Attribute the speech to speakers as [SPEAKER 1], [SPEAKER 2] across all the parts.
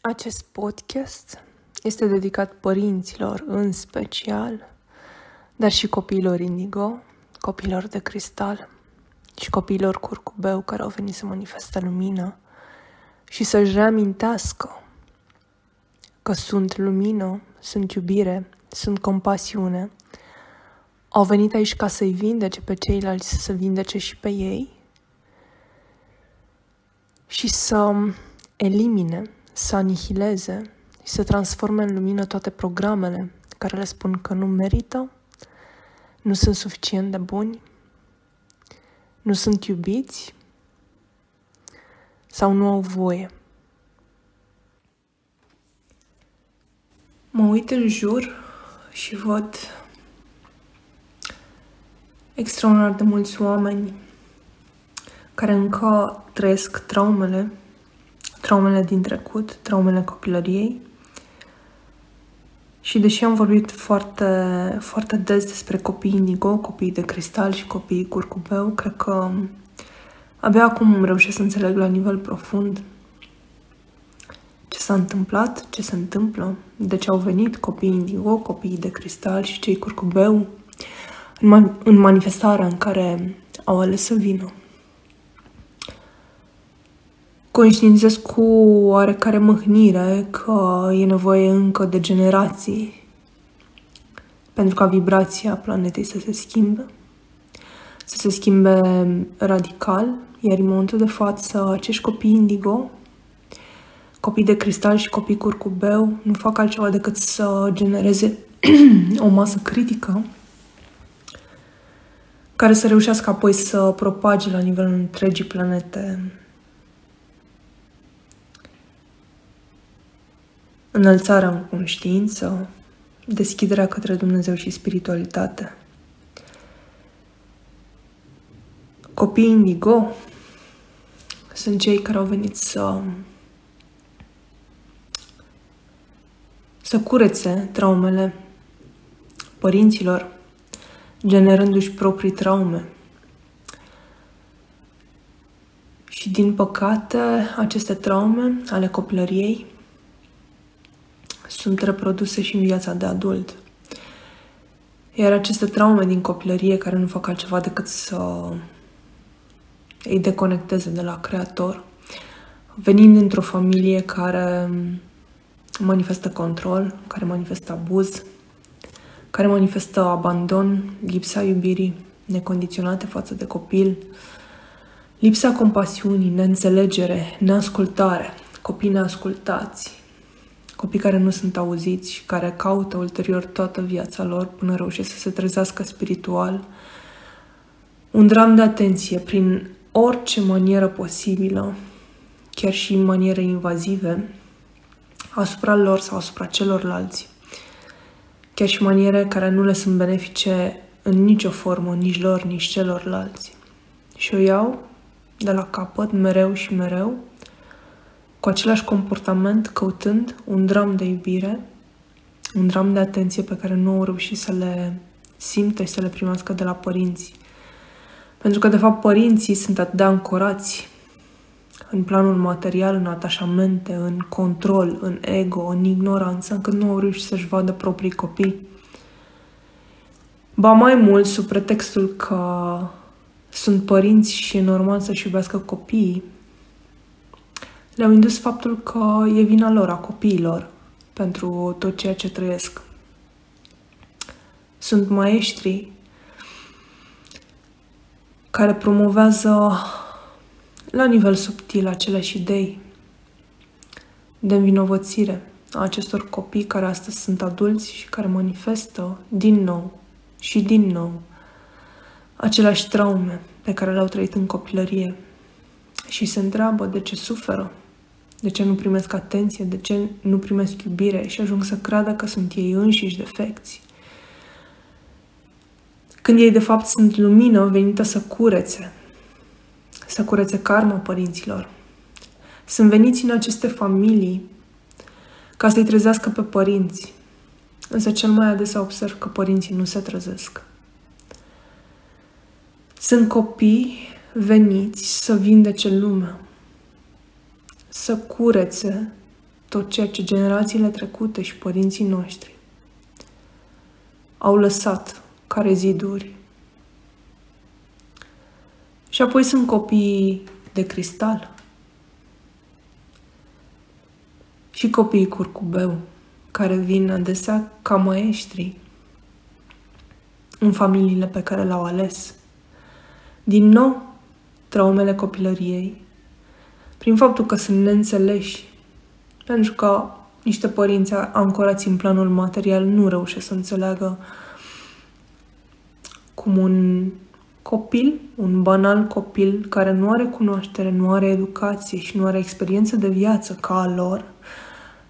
[SPEAKER 1] Acest podcast este dedicat părinților în special, dar și copiilor indigo, copiilor de cristal și copiilor curcubeu care au venit să manifeste lumină și să-și reamintească că sunt lumină, sunt iubire, sunt compasiune. Au venit aici ca să-i vindece pe ceilalți, să se vindece și pe ei și să elimine să anihileze și să transforme în lumină toate programele care le spun că nu merită, nu sunt suficient de buni, nu sunt iubiți sau nu au voie. Mă uit în jur și văd extraordinar de mulți oameni care încă trăiesc traumele traumele din trecut, traumele copilăriei. Și deși am vorbit foarte, foarte des despre copii indigo, copii de cristal și copii curcubeu, cred că abia acum reușesc să înțeleg la nivel profund ce s-a întâmplat, ce se întâmplă, de ce au venit copiii indigo, copiii de cristal și cei curcubeu în, man- în manifestarea în care au ales să vină conștientizez cu oarecare mâhnire că e nevoie încă de generații pentru ca vibrația planetei să se schimbe, să se schimbe radical, iar în momentul de față acești copii indigo, copii de cristal și copii curcubeu, nu fac altceva decât să genereze o masă critică care să reușească apoi să propage la nivelul întregii planete înălțarea în conștiință, deschiderea către Dumnezeu și spiritualitate. Copiii indigo sunt cei care au venit să să curețe traumele părinților, generându-și proprii traume. Și din păcate, aceste traume ale copilăriei sunt reproduse și în viața de adult. Iar aceste traume din copilărie care nu fac altceva decât să îi deconecteze de la Creator, venind dintr-o familie care manifestă control, care manifestă abuz, care manifestă abandon, lipsa iubirii necondiționate față de copil, lipsa compasiunii, neînțelegere, neascultare, copii neascultați, copii care nu sunt auziți și care caută ulterior toată viața lor până reușesc să se trezească spiritual. Un dram de atenție prin orice manieră posibilă, chiar și în maniere invazive, asupra lor sau asupra celorlalți, chiar și maniere care nu le sunt benefice în nicio formă, nici lor, nici celorlalți. Și o iau de la capăt mereu și mereu cu același comportament, căutând un dram de iubire, un dram de atenție pe care nu au reușit să le simtă și să le primească de la părinți. Pentru că, de fapt, părinții sunt atât de ancorați în planul material, în atașamente, în control, în ego, în ignoranță, încât nu au reușit să-și vadă proprii copii. Ba mai mult, sub pretextul că sunt părinți și e normal să-și iubească copiii, le-au indus faptul că e vina lor, a copiilor, pentru tot ceea ce trăiesc. Sunt maestri care promovează la nivel subtil aceleași idei de învinovățire a acestor copii care astăzi sunt adulți și care manifestă din nou și din nou aceleași traume pe care le-au trăit în copilărie și se întreabă de ce suferă, de ce nu primesc atenție, de ce nu primesc iubire și ajung să creadă că sunt ei înșiși defecți. Când ei de fapt sunt lumină venită să curețe, să curețe karma părinților. Sunt veniți în aceste familii ca să-i trezească pe părinți. Însă cel mai adesea observ că părinții nu se trezesc. Sunt copii veniți să vindece lumea, să curețe tot ceea ce generațiile trecute și părinții noștri au lăsat ca reziduri. Și apoi sunt copiii de cristal și copiii curcubeu, care vin adesea ca maestri în familiile pe care le-au ales. Din nou, traumele copilăriei, prin faptul că sunt neînțeleși, pentru că niște părinți ancorați în planul material nu reușesc să înțeleagă cum un copil, un banal copil care nu are cunoaștere, nu are educație și nu are experiență de viață ca a lor,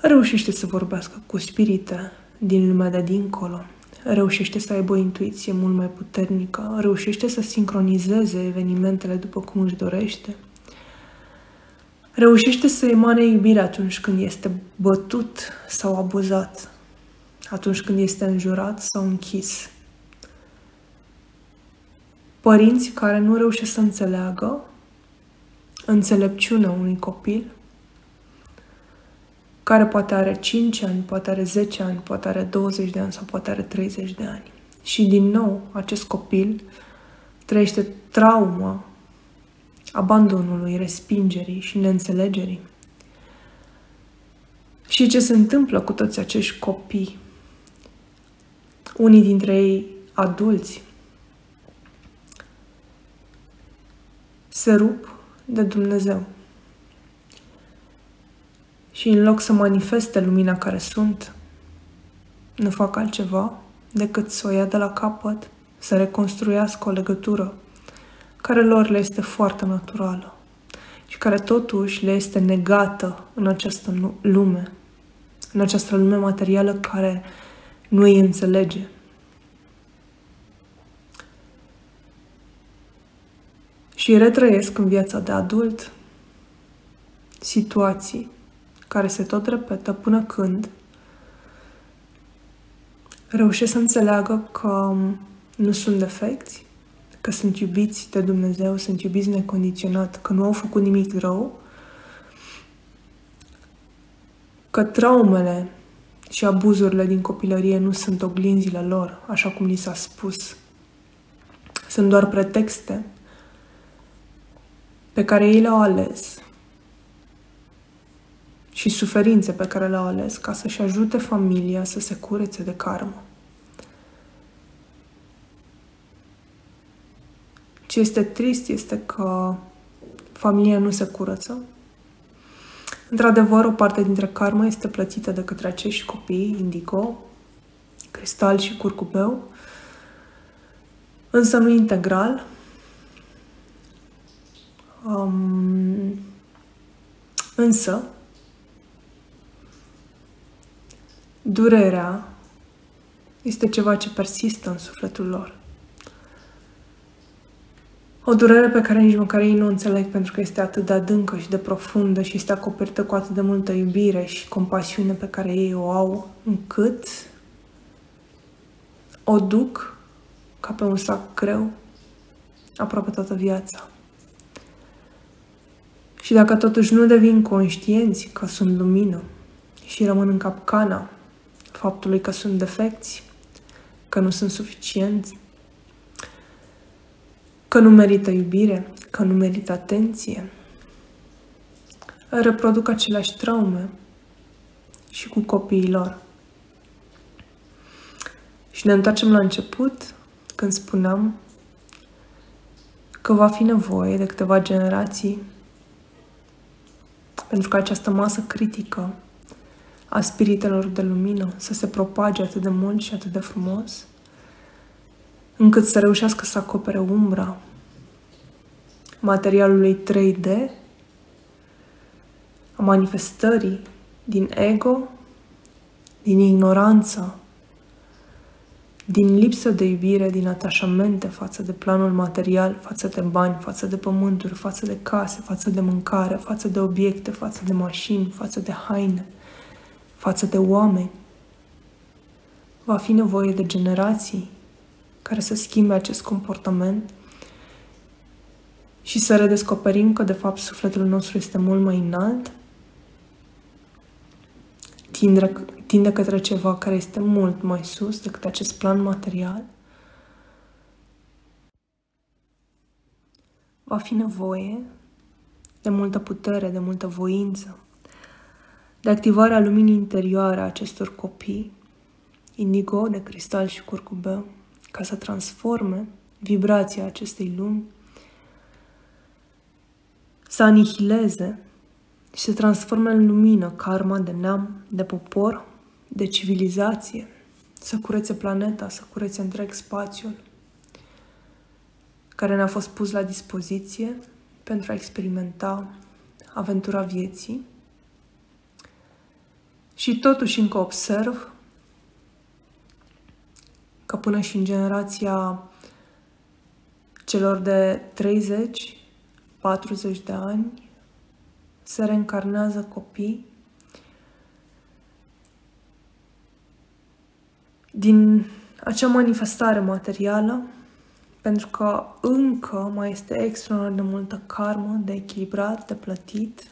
[SPEAKER 1] reușește să vorbească cu spirite din lumea de dincolo, reușește să aibă o intuiție mult mai puternică, reușește să sincronizeze evenimentele după cum își dorește, reușește să emane iubire atunci când este bătut sau abuzat, atunci când este înjurat sau închis. Părinți care nu reușesc să înțeleagă înțelepciunea unui copil care poate are 5 ani, poate are 10 ani, poate are 20 de ani sau poate are 30 de ani. Și din nou, acest copil trăiește trauma abandonului, respingerii și neînțelegerii. Și ce se întâmplă cu toți acești copii? Unii dintre ei adulți se rup de Dumnezeu și în loc să manifeste lumina care sunt, nu fac altceva decât să o ia de la capăt, să reconstruiască o legătură care lor le este foarte naturală și care totuși le este negată în această lume, în această lume materială care nu îi înțelege. Și retrăiesc în viața de adult situații care se tot repetă până când reușesc să înțeleagă că nu sunt defecți, că sunt iubiți de Dumnezeu, sunt iubiți necondiționat, că nu au făcut nimic rău, că traumele și abuzurile din copilărie nu sunt oglinzile lor, așa cum li s-a spus. Sunt doar pretexte pe care ei le-au ales și suferințe pe care le-au ales ca să-și ajute familia să se curețe de karmă. Ce este trist este că familia nu se curăță. Într-adevăr, o parte dintre karmă este plătită de către acești copii, indigo, cristal și curcubeu, însă nu integral. Um, însă, Durerea este ceva ce persistă în sufletul lor. O durere pe care nici măcar ei nu o înțeleg pentru că este atât de adâncă și de profundă și este acoperită cu atât de multă iubire și compasiune pe care ei o au, încât o duc ca pe un sac greu aproape toată viața. Și dacă totuși nu devin conștienți că sunt lumină și rămân în capcana faptului că sunt defecți, că nu sunt suficienți, că nu merită iubire, că nu merită atenție. Reproduc aceleași traume și cu copiii lor. Și ne întoarcem la început, când spuneam că va fi nevoie de câteva generații pentru că această masă critică a spiritelor de lumină să se propage atât de mult și atât de frumos, încât să reușească să acopere umbra materialului 3D, a manifestării din ego, din ignoranță, din lipsă de iubire, din atașamente față de planul material, față de bani, față de pământuri, față de case, față de mâncare, față de obiecte, față de mașini, față de haine – față de oameni. Va fi nevoie de generații care să schimbe acest comportament și să redescoperim că, de fapt, sufletul nostru este mult mai înalt tinde, tinde către ceva care este mult mai sus decât acest plan material, va fi nevoie de multă putere, de multă voință, de activarea luminii interioare a acestor copii, indigo, de cristal și curcubeu, ca să transforme vibrația acestei lumi, să anihileze și să transforme în lumină karma de neam, de popor, de civilizație, să curețe planeta, să curețe întreg spațiul care ne-a fost pus la dispoziție pentru a experimenta aventura vieții. Și totuși încă observ că până și în generația celor de 30, 40 de ani se reîncarnează copii. Din acea manifestare materială pentru că încă mai este extraordinar de multă karmă de echilibrat, de plătit.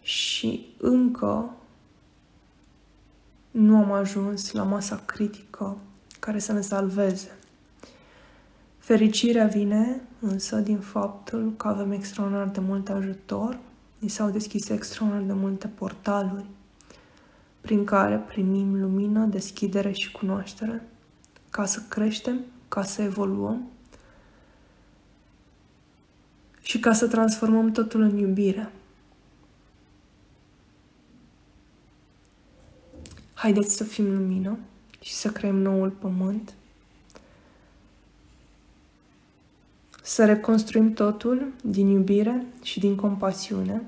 [SPEAKER 1] Și încă nu am ajuns la masa critică care să ne salveze. Fericirea vine însă din faptul că avem extraordinar de mult ajutor, ni s-au deschis extraordinar de multe portaluri prin care primim lumină, deschidere și cunoaștere ca să creștem, ca să evoluăm și ca să transformăm totul în iubire. Haideți să fim lumină și să creăm noul pământ. Să reconstruim totul din iubire și din compasiune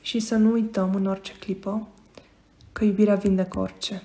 [SPEAKER 1] și să nu uităm în orice clipă că iubirea vindecă orice.